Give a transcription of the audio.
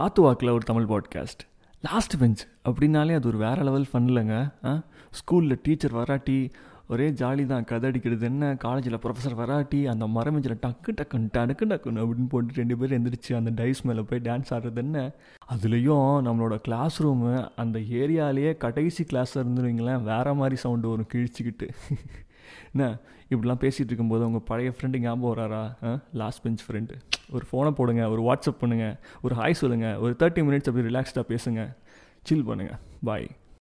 காத்து வாக்கில் ஒரு தமிழ் பாட்காஸ்ட் லாஸ்ட் பெஞ்ச் அப்படின்னாலே அது ஒரு வேறு லெவல் ஃபன்லங்க ஆ? ஸ்கூலில் டீச்சர் வராட்டி ஒரே ஜாலி தான் கதை அடிக்கிறது என்ன? காலேஜில் ப்ரொஃபஸர் வராட்டி அந்த மரமெஞ்சில் டக்கு டக்குன்னு டக்கு டக்குன்னு அப்படின்னு போட்டு ரெண்டு பேரும் எந்திரிச்சு அந்த டைஸ் மேலே போய் டான்ஸ் ஆடுறது என்ன? அதுலேயும் நம்மளோட கிளாஸ் ரூமு அந்த ஏரியாலேயே கடைசி கிளாஸில் இருந்துருவீங்களேன் வேறு மாதிரி சவுண்டு வரும் கிழிச்சிக்கிட்டு. என்ன இப்படிலாம் பேசிகிட்டு இருக்கும்போது உங்கள் பழைய ஃப்ரெண்டு ஞாபகம் வராரா? லாஸ்ட் பெஞ்ச் ஃப்ரெண்டு ஒரு ஃபோனை போடுங்க ஒரு வாட்ஸ்அப் பண்ணுங்கள் ஒரு ஹாய் சொல்லுங்கள் ஒரு தேர்ட்டி மினிட்ஸ் அப்படி ரிலாக்ஸ்டாக பேசுங்க. சில் பண்ணுங்கள் பாய்